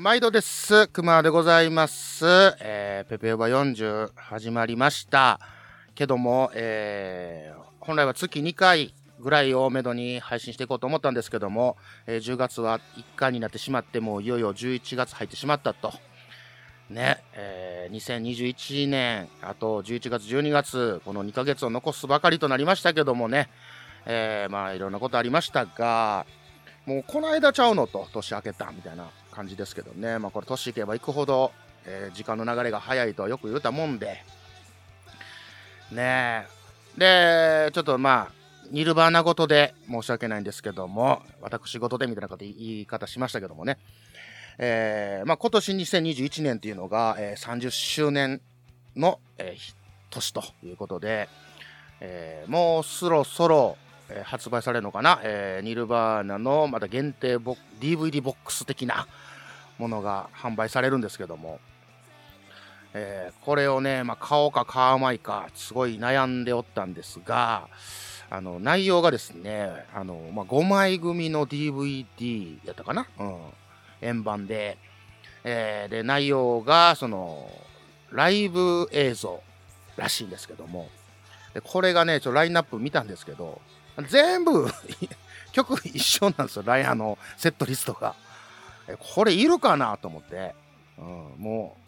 毎度です。熊でございます。えー、ペペオバ40始まりました。けども、えー、本来は月2回ぐらいをめどに配信していこうと思ったんですけども、えー、10月は1回になってしまって、もういよいよ11月入ってしまったと。ね、えー、2021年、あと11月、12月、この2ヶ月を残すばかりとなりましたけどもね、えー、まあいろんなことありましたが、もうこの間ちゃうのと、年明けたみたいな感じですけどね、まあ、これ年いけばいくほど、えー、時間の流れが早いとはよく言うたもんで、ねえ。で、ちょっとまあ、ニルバーナごとで申し訳ないんですけども、私事でみたいな言い方しましたけどもね、えー、まあ今年2021年っていうのが、えー、30周年の、え、年ということで、え、もうそろそろ、え、発売されるのかな、えー、ニルバーナのまた限定ボ DVD ボックス的なものが販売されるんですけども、えー、これをね、まあ、買おうか買わないかすごい悩んでおったんですがあの内容がですねあの、まあ、5枚組の DVD やったかな、うん、円盤で,、えー、で内容がそのライブ映像らしいんですけども。でこれがねちょラインナップ見たんですけど全部 曲一緒なんですよ、ライアのセットリストが。これいるかなと思って、うん、もう、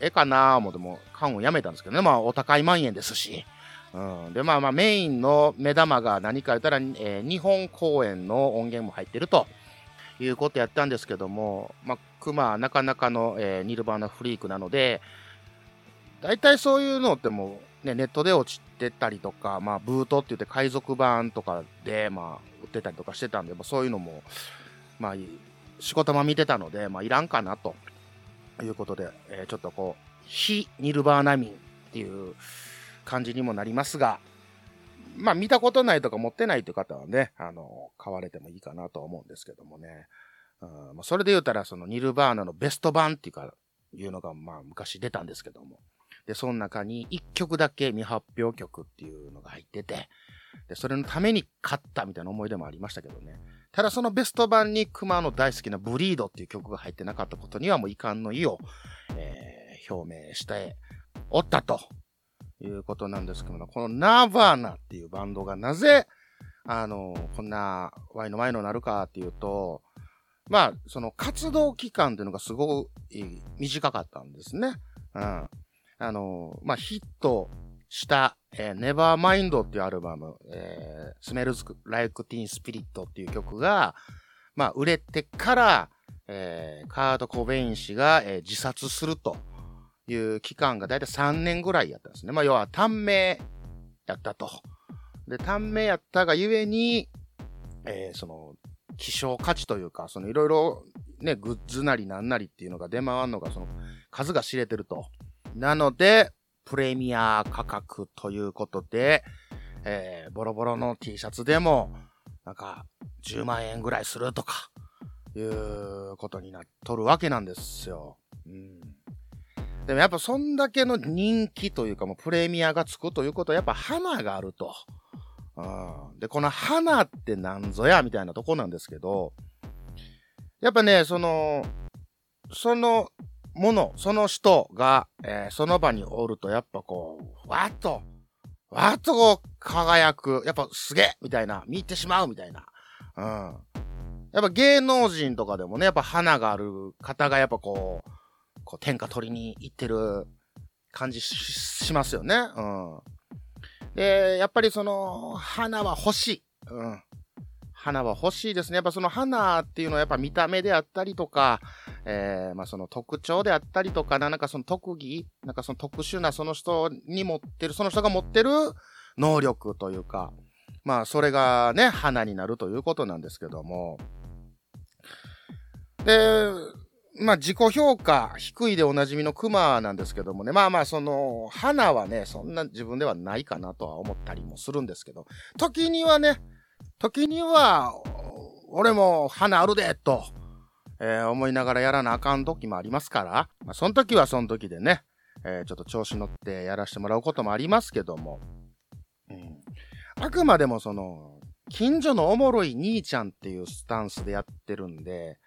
ええかな思っても、缶をやめたんですけどね、まあ、お高い万円ですし。うん、で、まあまあ、メインの目玉が何か言ったら、えー、日本公演の音源も入ってると。いうことやったんですけども、まあ、クマはなかなかの、えー、ニルバーナフリークなので、大体そういうのってもう、ね、ネットで落ちてたりとか、まあ、ブートって言って海賊版とかで、まあ、売ってたりとかしてたんで、まあ、そういうのも、まあ、仕事も見てたので、まあ、いらんかなということで、えー、ちょっとこう、非ニルバーナ民っていう感じにもなりますが、まあ、見たことないとか持ってないという方はね、あの、買われてもいいかなと思うんですけどもね。うん、それで言うたら、そのニルバーナのベスト版っていうか、いうのが、まあ、昔出たんですけども。で、その中に1曲だけ未発表曲っていうのが入ってて、で、それのために勝ったみたいな思い出もありましたけどね。ただそのベスト版に熊の大好きなブリードっていう曲が入ってなかったことにはもう遺憾の意を、えー、表明しておったということなんですけども、このナーバーナっていうバンドがなぜ、あの、こんなワイの前のなるかっていうと、まあ、その活動期間っていうのがすごく短かったんですね。うん。あの、まあ、ヒットした、えー、Nevermind っていうアルバム、えー、Smells Like Teen Spirit っていう曲が、まあ、売れてから、えー、カード・コベイン氏が、えー、自殺するという期間がだいたい3年ぐらいやったんですね。まあ、要は短命やったと。で、短命やったがゆえに、えー、その、希少価値というか、そのいろいろね、グッズなりなんなりっていうのが出回るのが、その数が知れてると。なので、プレミア価格ということで、えー、ボロボロの T シャツでも、なんか、10万円ぐらいするとか、いうことになっとるわけなんですよ。うん。でもやっぱそんだけの人気というかもうプレミアがつくということはやっぱ花があると。うん、で、この花って何ぞやみたいなとこなんですけど、やっぱね、その、そのもの、その人が、えー、その場におると、やっぱこう、わっと、わっとこう、輝く、やっぱすげえみたいな、見入ってしまうみたいな。うん。やっぱ芸能人とかでもね、やっぱ花がある方がやっぱこう、こう天下取りに行ってる感じしますよね。うん。で、やっぱりその、花は欲しい。うん。花は欲しいですね。やっぱその花っていうのはやっぱ見た目であったりとか、えー、まあその特徴であったりとかななんかその特技、なんかその特殊なその人に持ってる、その人が持ってる能力というか、まあそれがね、花になるということなんですけども。で、まあ自己評価低いでおなじみのクマなんですけどもね、まあまあその花はね、そんな自分ではないかなとは思ったりもするんですけど、時にはね、時には、俺も花あるで、と、えー、思いながらやらなあかん時もありますから、まあ、その時はその時でね、えー、ちょっと調子乗ってやらせてもらうこともありますけども、うん、あくまでもその、近所のおもろい兄ちゃんっていうスタンスでやってるんで、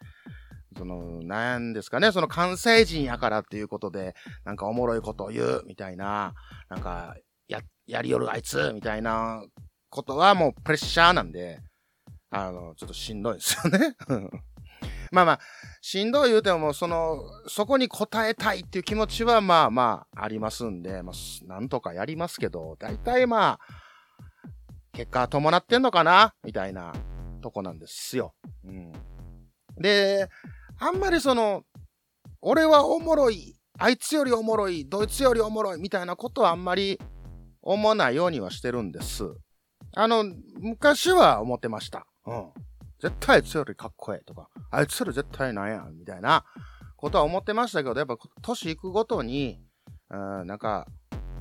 その、なんですかね、その関西人やからっていうことで、なんかおもろいことを言う、みたいな、なんか、や、やりよるあいつ、みたいなことはもうプレッシャーなんで、あの、ちょっとしんどいですよね。まあまあ、しんどい言うても、その、そこに応えたいっていう気持ちはまあまあありますんで、まあ、なんとかやりますけど、大体まあ、結果伴ってんのかな？みたいなとこなんですよ。うん。で、あんまりその、俺はおもろい、あいつよりおもろい、ドイツよりおもろいみたいなことはあんまり思わないようにはしてるんです。あの、昔は思ってました。うん。絶対あいつよりかっこええとか、あいつより絶対なんや、みたいなことは思ってましたけど、やっぱ年いくごとに、うん、なんか、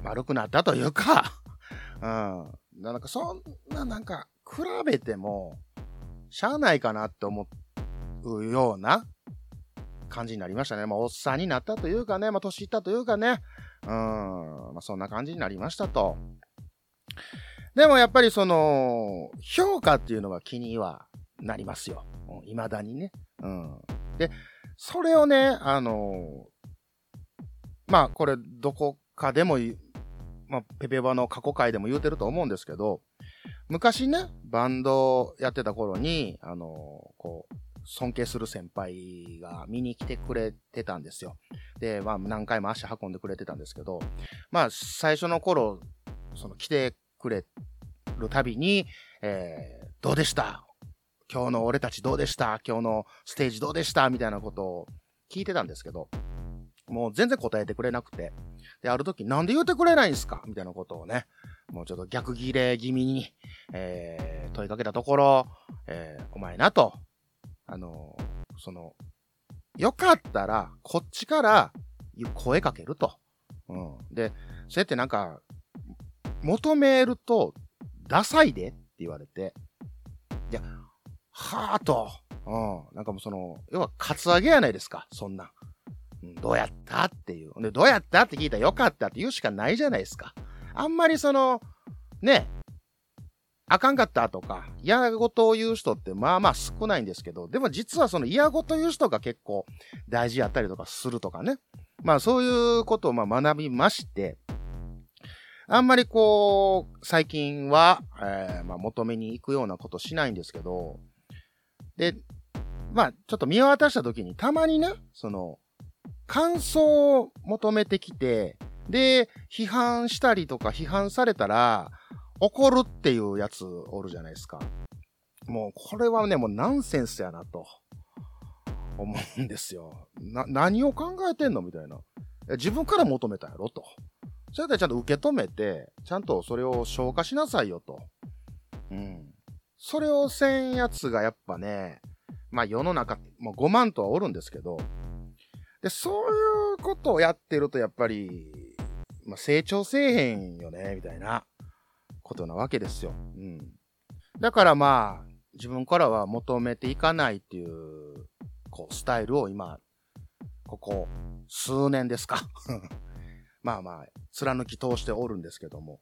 丸くなったというか うん、なんかそんななんか、比べても、しゃあないかなって思うような感じになりましたね。まあ、おっさんになったというかね、まあ、年いったというかね、うん、まあ、そんな感じになりましたと。でもやっぱりその、評価っていうのは気にはなりますよ。いまだにね。うん。で、それをね、あのまあ、これ、どこかでも、まあ、ペペバの過去回でも言うてると思うんですけど、昔ね、バンドやってた頃に、あのこう、尊敬する先輩が見に来てくれてたんですよ。で、まあ何回も足運んでくれてたんですけど、まあ最初の頃、その来てくれるたびに、えー、どうでした？今日の俺たちどうでした？今日のステージどうでした？みたいなことを聞いてたんですけど、もう全然答えてくれなくて、で、ある時なんで言ってくれないんすか？みたいなことをね、もうちょっと逆ギレ気味に、えー、問いかけたところ、えー、お前なと、あのー、その、よかったら、こっちから声かけると。うん。で、そうやってなんか、求めると、ダサいでって言われて、いや、はぁと、うん。なんかもうその、要は、カツアゲやないですか、そんな。どうやったっていう。で、どうやったって聞いたらよかったって言うしかないじゃないですか。あんまりその、ね、あかんかったとか、嫌ごとを言う人ってまあまあ少ないんですけど、でも実はその嫌ごと言う人が結構大事やったりとかするとかね。まあそういうことをまあ学びまして、あんまりこう、最近は、えー、まあ求めに行くようなことしないんですけど、で、まあちょっと見渡した時にたまにね、その、感想を求めてきて、で、批判したりとか批判されたら、怒るっていうやつおるじゃないですか。もう、これはね、もうナンセンスやなと、思うんですよ。な、何を考えてんの？みたいな。自分から求めたやろ？と。それでちゃんと受け止めて、ちゃんとそれを消化しなさいよと。うん。それをせんやつがやっぱね、まあ世の中、もう5万とはおるんですけど、で、そういうことをやってるとやっぱり、まあ成長せえへんよね、みたいな。ことなわけですよ。うん。だからまあ、自分からは求めていかないっていう、こう、スタイルを今、ここ、数年ですか。まあまあ、貫き通しておるんですけども。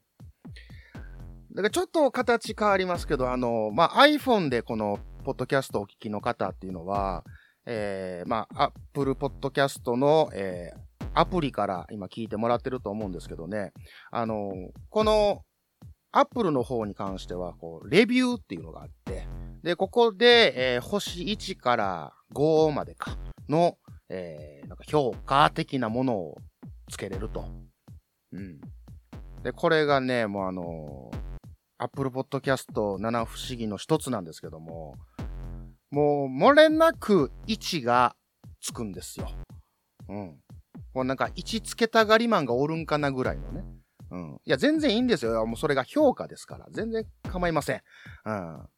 だからちょっと形変わりますけど、あの、まあ iPhone でこの、ポッドキャストをお聞きの方っていうのは、えー、まあ、Apple Podcast の、えー、アプリから今聞いてもらってると思うんですけどね。あの、このアップルの方に関しては、こう、レビューっていうのがあって、で、ここで、えー、星1から5までかの、えー、なんか評価的なものをつけれると。うん。で、これがね、もうあのー、Apple Podcast 七不思議の一つなんですけども、もう、漏れなく1がつくんですよ。うん。こうなんか1つけたがりマンがおるんかなぐらいのね。うん。いや、全然いいんですよ。もうそれが評価ですから。全然構いません。うん。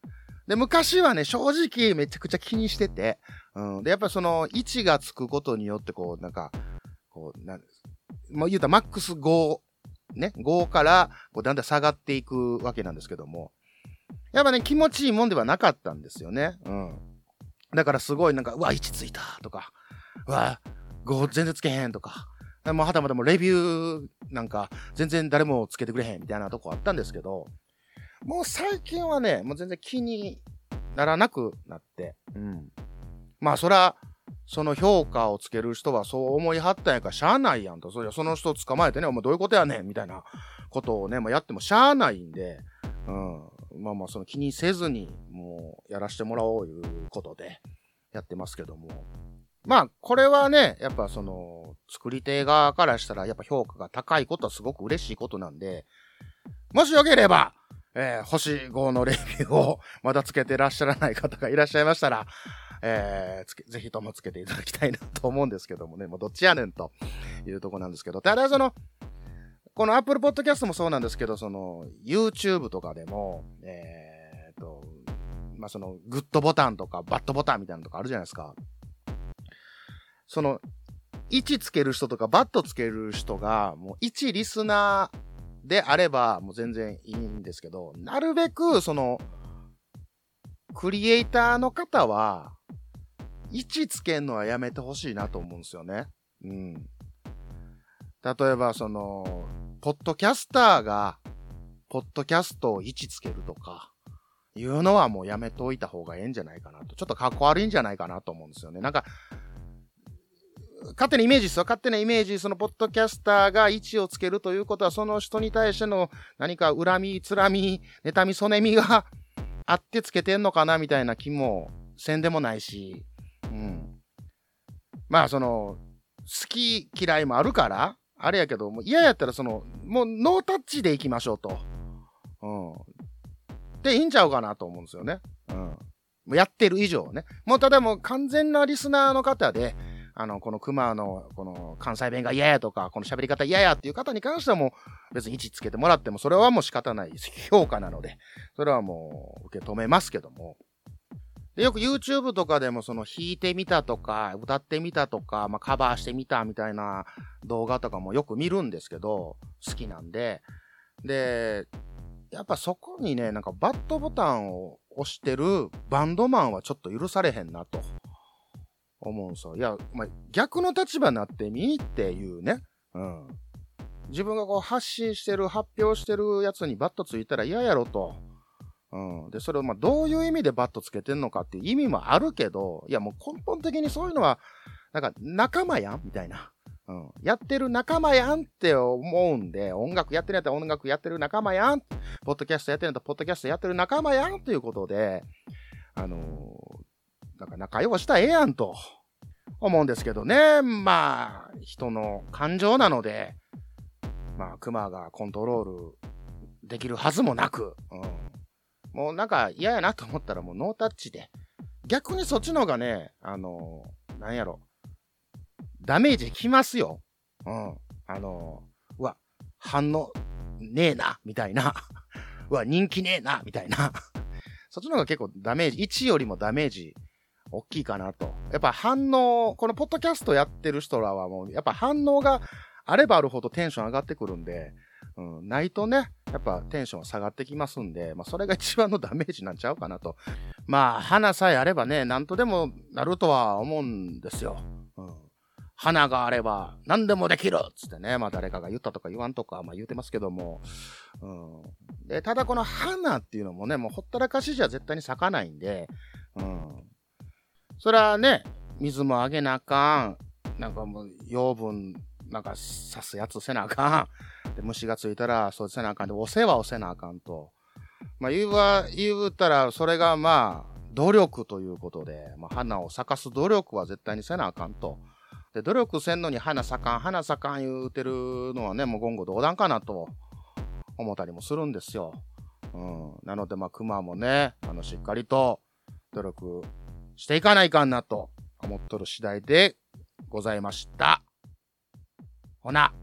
で、昔はね、正直めちゃくちゃ気にしてて、うん。で、やっぱその、位置がつくことによって、こう、なんか、こう、なんもう言うたらマックス5、ね、5から、こう、だんだん下がっていくわけなんですけども、やっぱね、気持ちいいもんではなかったんですよね。うん。だからすごいなんか、うわ、位置ついたとか、うわ、5全然つけへんとか、もうはたまたもレビューなんか全然誰もつけてくれへんみたいなとこあったんですけど、もう最近はね、もう全然気にならなくなって、うん。まあそら、その評価をつける人はそう思いはったんやからしゃあないやんと。そその人を捕まえてね、お前どういうことやねんみたいなことをね、もうやってもしゃあないんで、うん。まあまあ、その気にせずに、もうやらしてもらおういうことでやってますけども。まあ、これはね、やっぱその、作り手側からしたら、やっぱ評価が高いことはすごく嬉しいことなんで、もしよければ、えー、星5のレビューを まだつけてらっしゃらない方がいらっしゃいましたら、えー、つけ、ぜひともつけていただきたいなと思うんですけどもね、もうどっちやねんというとこなんですけど、ただその、この Apple Podcast もそうなんですけど、その、YouTube とかでも、えー、と、まあ、その、グッドボタンとかバッドボタンみたいなのとかあるじゃないですか。その、1つける人とかバットつける人が、もう1リスナー、であれば、もう全然いいんですけど、なるべく、その、クリエイターの方は、位置つけんのはやめてほしいなと思うんですよね。うん。例えば、その、ポッドキャスターが、ポッドキャストを位置つけるとか、いうのはもうやめておいた方がええんじゃないかなと。ちょっとかっこ悪いんじゃないかなと思うんですよね。なんか、勝手なイメージですよ。勝手なイメージ、そのポッドキャスターが位置をつけるということは、その人に対しての何か恨み、つらみ、妬み、そねみがあってつけてんのかなみたいな気もせんでもないし、まあ、その、好き嫌いもあるから、あれやけど、もう嫌やったら、その、もうノータッチでいきましょうと。うん。で、いいんちゃうかなと思うんですよね。うん。もうやってる以上ね。もうただもう完全なリスナーの方で、あの、この熊の、この関西弁が嫌やとか、この喋り方嫌やっていう方に関してはもう別に位置つけてもらっても、それはもう仕方ない評価なので、それはもう受け止めますけども。でよく YouTube とかでもその弾いてみたとか、歌ってみたとか、まあ、カバーしてみたみたいな動画とかもよく見るんですけど、好きなんで。で、やっぱそこにね、なんかバットボタンを押してるバンドマンはちょっと許されへんなと。思うんすよ。いや、まあ、逆の立場になってみっていうね。うん。自分がこう発信してる、発表してるやつにバットついたら嫌やろと。うん。で、それをまどういう意味でバットつけてんのかっていう意味もあるけど、いやもう根本的にそういうのは、なんか仲間やんみたいな。うん。やってる仲間やんって思うんで、音楽やってるやったら音楽やってる仲間やん。ポッドキャストやってるやったらポッドキャストやってる仲間やんということで、あのーなんか仲良したらええやんと思うんですけどね。まあ、人の感情なので、まあ、熊がコントロールできるはずもなく、うん、もうなんか嫌やなと思ったらもうノータッチで。逆にそっちの方がね、あのー、なんやろ、ダメージきますよ。うん。あのー、うわ、反応ねえな、みたいな。うわ、人気ねえな、みたいな。そっちの方が結構ダメージ、1よりもダメージ大きいかなと。やっぱ反応、このポッドキャストやってる人らはもう、やっぱ反応があればあるほどテンション上がってくるんで、うん、ないとね、やっぱテンション下がってきますんで、まあそれが一番のダメージなんちゃうかなと。まあ花さえあればね、なんとでもなるとは思うんですよ。うん、花があれば何でもできるっつってね、まあ誰かが言ったとか言わんとか、まあ言うてますけども。うん、で、ただこの花っていうのもね、もうほったらかしじゃ絶対に咲かないんで、うん、それはね、水もあげなあかん。なんかもう養分、なんか刺すやつせなあかん。で、虫がついたら、そうせなあかん。で、お世話をせなあかんと。まあ、言うは、言うたら、それがまあ、努力ということで、まあ、花を咲かす努力は絶対にせなあかんと。で、努力せんのに花咲かん、花咲かん言うてるのはね、もう言語道断かなと思ったりもするんですよ。うん。なので、まあ、熊もね、あの、しっかりと努力していかないかんなと思っとる次第でございました。ほな。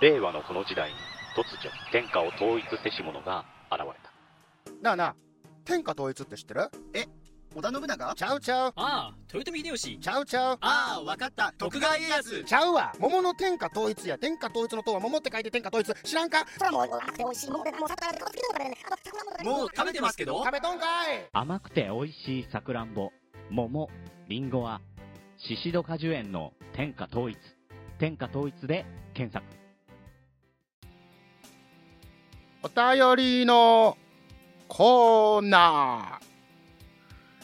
令和のこの時代に突如天下を統一せし者が現れた。なあなあ、天下統一って知ってる？え織田信長？ちゃうちゃう。ああ豊臣秀吉。ちゃうちゃう。ああわかった。徳川家康。ちゃうわ。桃の天下統一や天下統一の塔は桃って書いて天下統一。知らんか？それはもう甘くて美味しい桃でもう桜でもう食べてますけど。食べとんかい。甘くて美味しいさくらんぼ。桃りんごはシシド果樹園の天下統一。天下統一で検索お便りのコーナー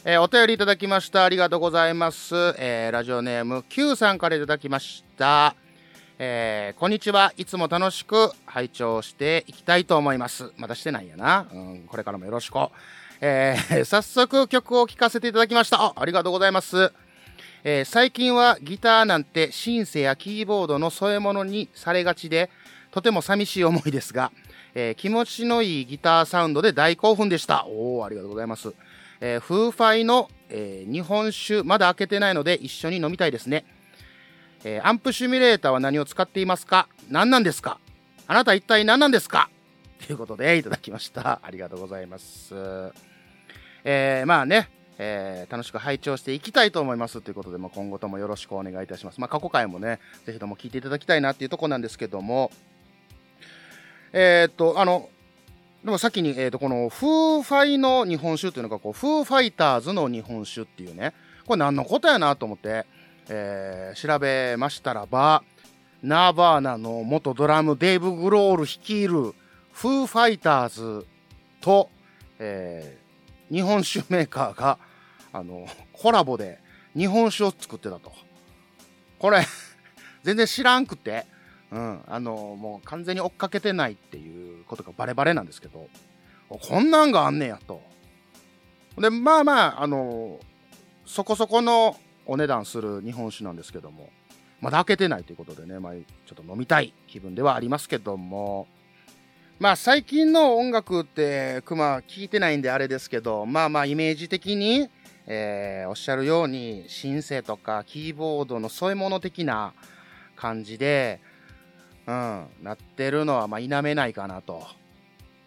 えーお便りいただきました。ありがとうございます。えーラジオネーム Q さんからいただきました。えーこんにちは。いつも楽しく拝聴していきたいと思います。まだしてないんやな。うん、これからもよろしく。えー 早速曲を聴かせていただきました。あ、ありがとうございます。えー最近はギターなんてシンセやキーボードの添え物にされがちで、とても寂しい思いですが、えー気持ちのいいギターサウンドで大興奮でした。おー、ありがとうございます。えーフーファイの、えー日本酒まだ開けてないので一緒に飲みたいですね。えーアンプシミュレーターは何を使っていますか？何なんですか？あなた一体何なんですか？ということでいただきました。ありがとうございます。えーまあね、えー楽しく拝聴していきたいと思いますということで、まあ、今後ともよろしくお願いいたします。まあ、過去回もね、ぜひとも聞いていただきたいなっていうところなんですけども、えーっと、あの、でも先に、えー、とこのフーファイの日本酒というのがこう Foo Fighters の日本酒っていうねこれ何のことやなと思って、えー調べましたらばナーバーナの元ドラムデーブ・グロール率いるフーファイターズと、えー日本酒メーカーがあのコラボで日本酒を作ってたと。これ全然知らんくて。うん、あのもう完全に追っかけてないっていうことがバレバレなんですけどこんなんがあんねやと。でまあまああのそこそこのお値段する日本酒なんですけどもまだ開けてないということでね、まあ、ちょっと飲みたい気分ではありますけどもまあ最近の音楽ってクマ聞いてないんであれですけどまあまあイメージ的に、えーおっしゃるようにシンセとかキーボードの添え物的な感じでうん、なってるのはまあ否めないかなと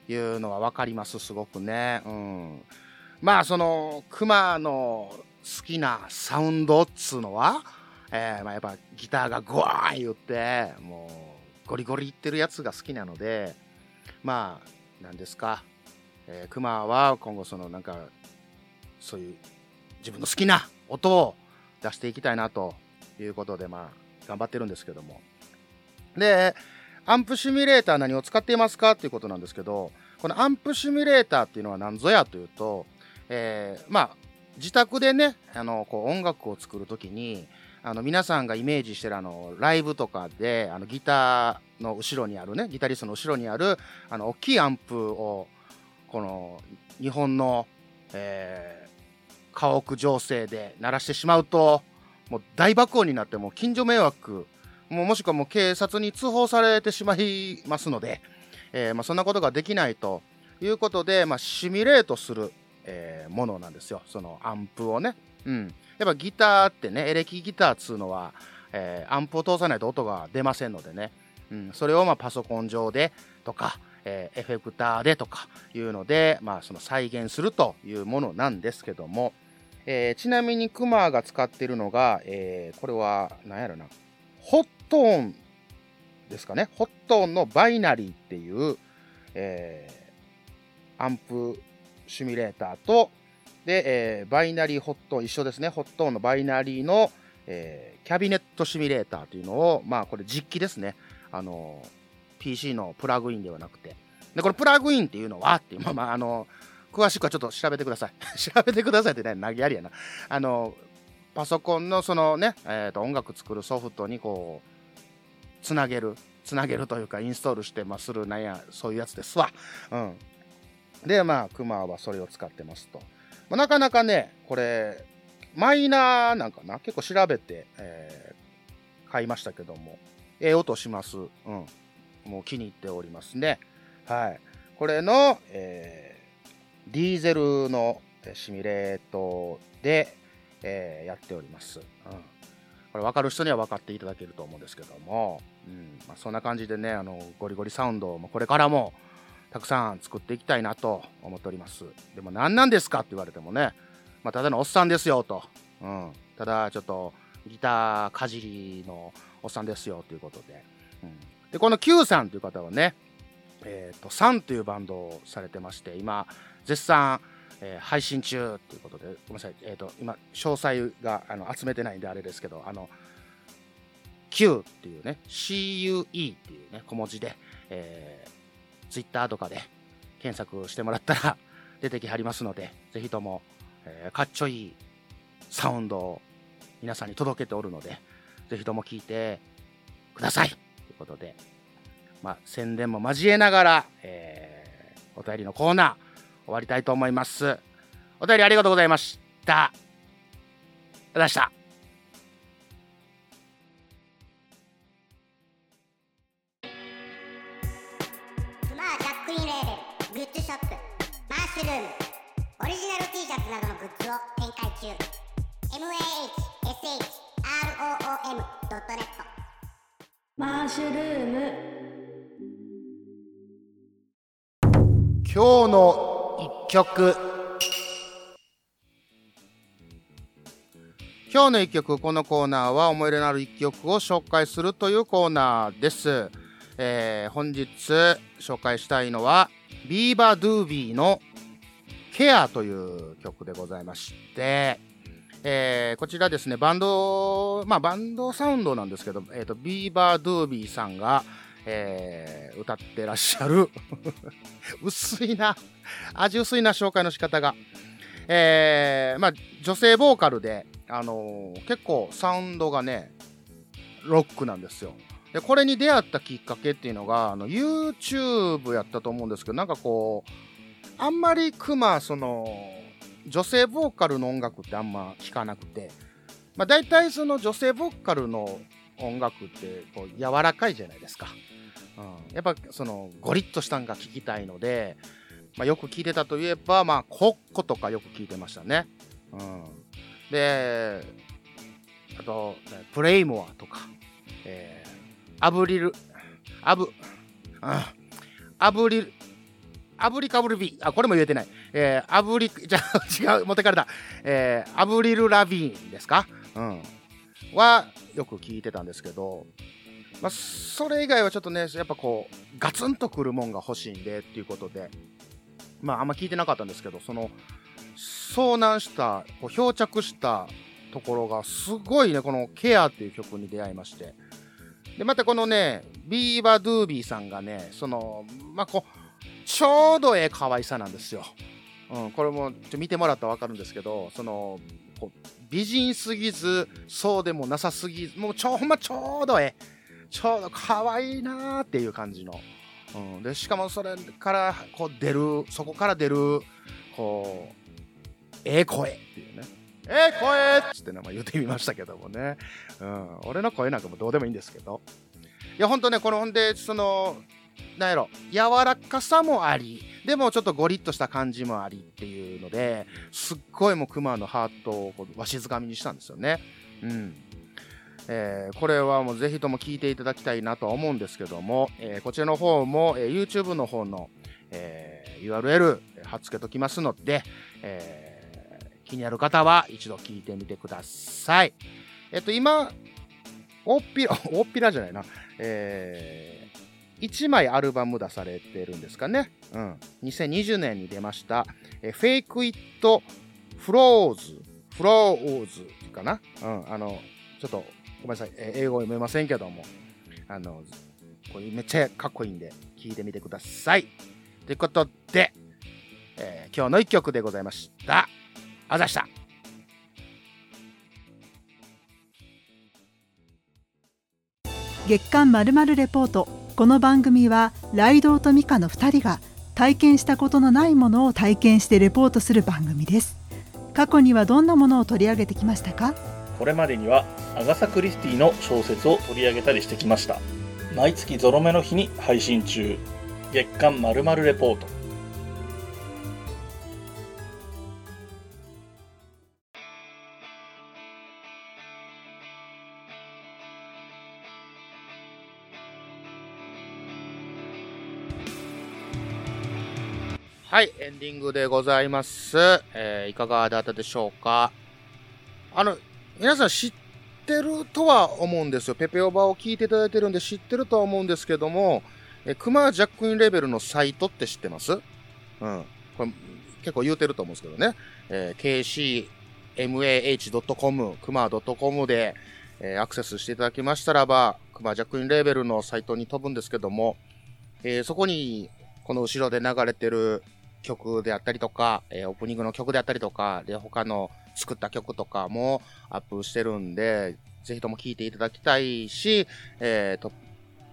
いうのは分かりますすごくね、うん、まあそのクマの好きなサウンドっつうのは、えーまあ、やっぱギターがゴワーン言ってもうゴリゴリいってるやつが好きなのでまあなんですか、えークマは今後そのなんかそういう自分の好きな音を出していきたいなということでまあ頑張ってるんですけども。で、アンプシミュレーター何を使っていますかっていうことなんですけど、このアンプシミュレーターっていうのは何ぞやというと、えーまあ、自宅でね、あの、こう音楽を作るときに、あの、皆さんがイメージしてるあの、ライブとかで、あの、ギターの後ろにあるね、ギタリストの後ろにある、あの、大きいアンプを、この、日本の、えー家屋情勢で鳴らしてしまうと、もう大爆音になって、もう近所迷惑もしくはもう警察に通報されてしまいますので、えーまあ、そんなことができないということで、まあ、シミュレートする、えーものなんですよ。そのアンプをね、うん、やっぱギターってねエレキギターっつうのは、えーアンプを通さないと音が出ませんのでね、うん、それをまパソコン上でとか、えエフェクターでとかいうので、まあ、その再現するというものなんですけども、えちなみにクマが使っているのが、えこれは何やろな。ホットーンですかね。ホットーンのバイナリーっていう、えーアンプシミュレーターと、で、えーバイナリーホットーン一緒ですね。ホットーンのバイナリーの、えーキャビネットシミュレーターというのを、まあこれ実機ですね。あのー PC のプラグインではなくて。で、これプラグインっていうのはっていう、まあまあ、あの詳しくはちょっと調べてください。調べてくださいってね、投げやりやな。あのパソコンのそのね、えー、と音楽作るソフトにこうつなげるつなげるというかインストールして、ま、するなんやそういうやつですわ。うん、でまあクマはそれを使ってますと。まあ、なかなかねこれマイナーなんかな？結構調べて、えー買いましたけどもええ音します。うん、もう気に入っておりますね。はい、これの、えーディーゼルのシミュレートで、えーやっております。うん、これ分かる人には分かっていただけると思うんですけども、うん。まあ、そんな感じでねあのゴリゴリサウンドをこれからもたくさん作っていきたいなと思っております。でも何なんですかって言われてもね、まあ、ただのおっさんですよと、うん、ただちょっとギターかじりのおっさんですよということで、うん、でこの Q さんという方はねえー、とサンというバンドをされてまして今絶賛、えー配信中ということでごめんなさい、えー、と今詳細があの集めてないんであれですけどあの Q っていうね CUE っていうね小文字で、えー、Twitter とかで検索してもらったら出てきはりますのでぜひとも、えーかっちょいいサウンドを皆さんに届けておるので、ぜひとも聞いてください。ということで、まあ、宣伝も交えながら、えーお便りのコーナー終わりたいと思います。お便りありがとうございました。ありがとうございました。クマージャックインレーベルグッズショップマッシュルームオリジナル T シャツなどのグッズを展開中 mahshroom.net マッシュルーム今日の一曲。今日の一曲このコーナーは思い入れのある一曲を紹介するというコーナーです、えー本日紹介したいのは beabadoobee の「Care」という曲でございまして、えーこちらですねバンドまあバンドサウンドなんですけど、えー、と beabadoobee さんが、えー歌ってらっしゃる。薄いな。味薄いな紹介の仕方が。えーまあ女性ボーカルで、あのー結構サウンドがねロックなんですよ。でこれに出会ったきっかけっていうのがあの YouTube やったと思うんですけどなんかこうあんまりクマその女性ボーカルの音楽ってあんま聞かなくて。まあ大体その女性ボーカルの音楽ってこう柔らかいじゃないですか、やっぱそのゴリッとしたんが聞きたいので、まあ、よく聞いてたといえば、まあ、コッコとかよく聞いてましたね。うん、で、あと、プレイモアとか、えーアブリル、アブ、アブリル、アブリカブルビー、あ、これも言えてない。えーアブリ、じゃ違う、持ってかれた。えーアブリル・ラビーンですか？うん。は、よく聞いてたんですけど、まあ、それ以外はちょっとね、やっぱこう、ガツンとくるもんが欲しいんでっていうことで、まあ、あんま聞いてなかったんですけど、その、遭難した、こう漂着したところが、すごいね、このケアっていう曲に出会いまして。で、またこのね、 beabadoobee さんがね、その、まあ、こう、ちょうどええ可愛さなんですよ。うん、これもちょ見てもらったら分かるんですけど、その、美人すぎず、そうでもなさすぎず、もうちょ、ほんまちょうどええ。ちょうど可愛いなーっていう感じの。うん、で、しかもそれからこう出る、そこから出る、こう、ええ声っていうね。ええ声っつってね、まあ、言ってみましたけどもね。うん、俺の声なんかもどうでもいいんですけど。いや、ほんとね、このほんで、その、なんやろ、柔らかさもあり、でもちょっとゴリッとした感じもありっていうので、すっごいもうクマのハートをこうわしづかみにしたんですよね。うん。えーこれはもうぜひとも聞いていただきたいなとは思うんですけども、えーこちらの方も、えー YouTube の方の、え URL 貼っ付けときますので、え気になる方は一度聞いてみてください。えっと、今、大っぴら、大っぴらじゃないな、え1枚アルバム出されてるんですかね。うん。2020年に出ました、えー、Fake It Flows、Flows かな。うん。あの、ちょっとごめんなさい、えー英語読めませんけども、あの、これめっちゃかっこいいんで、聞いてみてください。ということで、えー今日の一曲でございました。あざした。月刊まるまるレポートこの番組はライドウとミカの2人が体験したことのないものを体験してレポートする番組です過去にはどんなものを取り上げてきましたか？これまでにはアガサ・クリスティの小説を取り上げたりしてきました毎月ゾロ目の日に配信中月刊まるまるレポートはい、エンディングでございます。えーいかがだったでしょうか？あの、皆さん知ってるとは思うんですよ。ペペオバを聞いていただいてるんで知ってるとは思うんですけども、えクマジャックインレベルのサイトって知ってます？うん。これ結構言うてると思うんですけどね。えー kcmah.com、クマ .com で、えーアクセスしていただきましたらば、クマジャックインレベルのサイトに飛ぶんですけども、えーそこに、この後ろで流れてる曲であったりとか、えーオープニングの曲であったりとか、で、他の作った曲とかもアップしてるんで、ぜひとも聴いていただきたいし、えーと、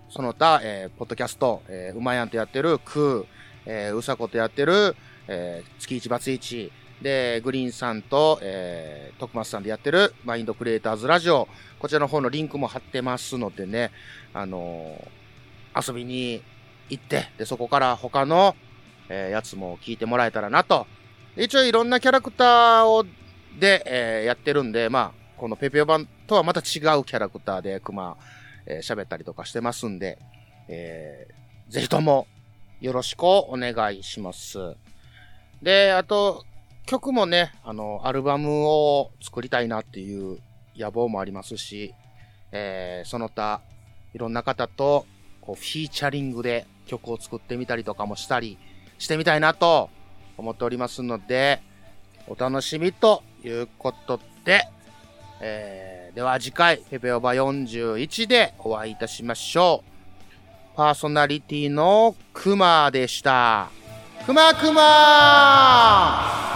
その他、えーポッドキャスト、えーうまやんとやってるクー、えーうさことやってる、えー月一バツイで、グリーンさんと、えー、徳松さんでやってるマインドクリエイターズラジオ、こちらの方のリンクも貼ってますのでね、あのー遊びに行って、で、そこから他の、えーやつも聞いてもらえたらなと。一応いろんなキャラクターを、で、えーやってるんで、まあ、このペペオ版とはまた違うキャラクターでクマ、えー喋ったりとかしてますんで、えーぜひともよろしくお願いします。で、あと、曲もね、あの、アルバムを作りたいなっていう野望もありますし、えーその他、いろんな方と、こう、フィーチャリングで曲を作ってみたりとかもしたりしてみたいなと思っておりますので、お楽しみとということで、えーでは次回、ペペオバ41でお会いいたしましょう。パーソナリティのクマでした。クマクマー